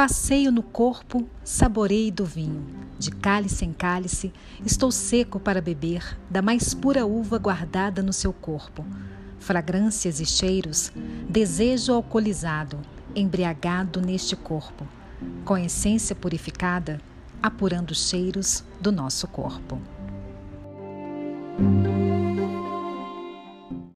Passeio no corpo, saborei do vinho. De cálice em cálice, estou seco para beber da mais pura uva guardada no seu corpo. Fragrâncias e cheiros, desejo alcoolizado, embriagado neste corpo, com essência purificada, apurando cheiros do nosso corpo.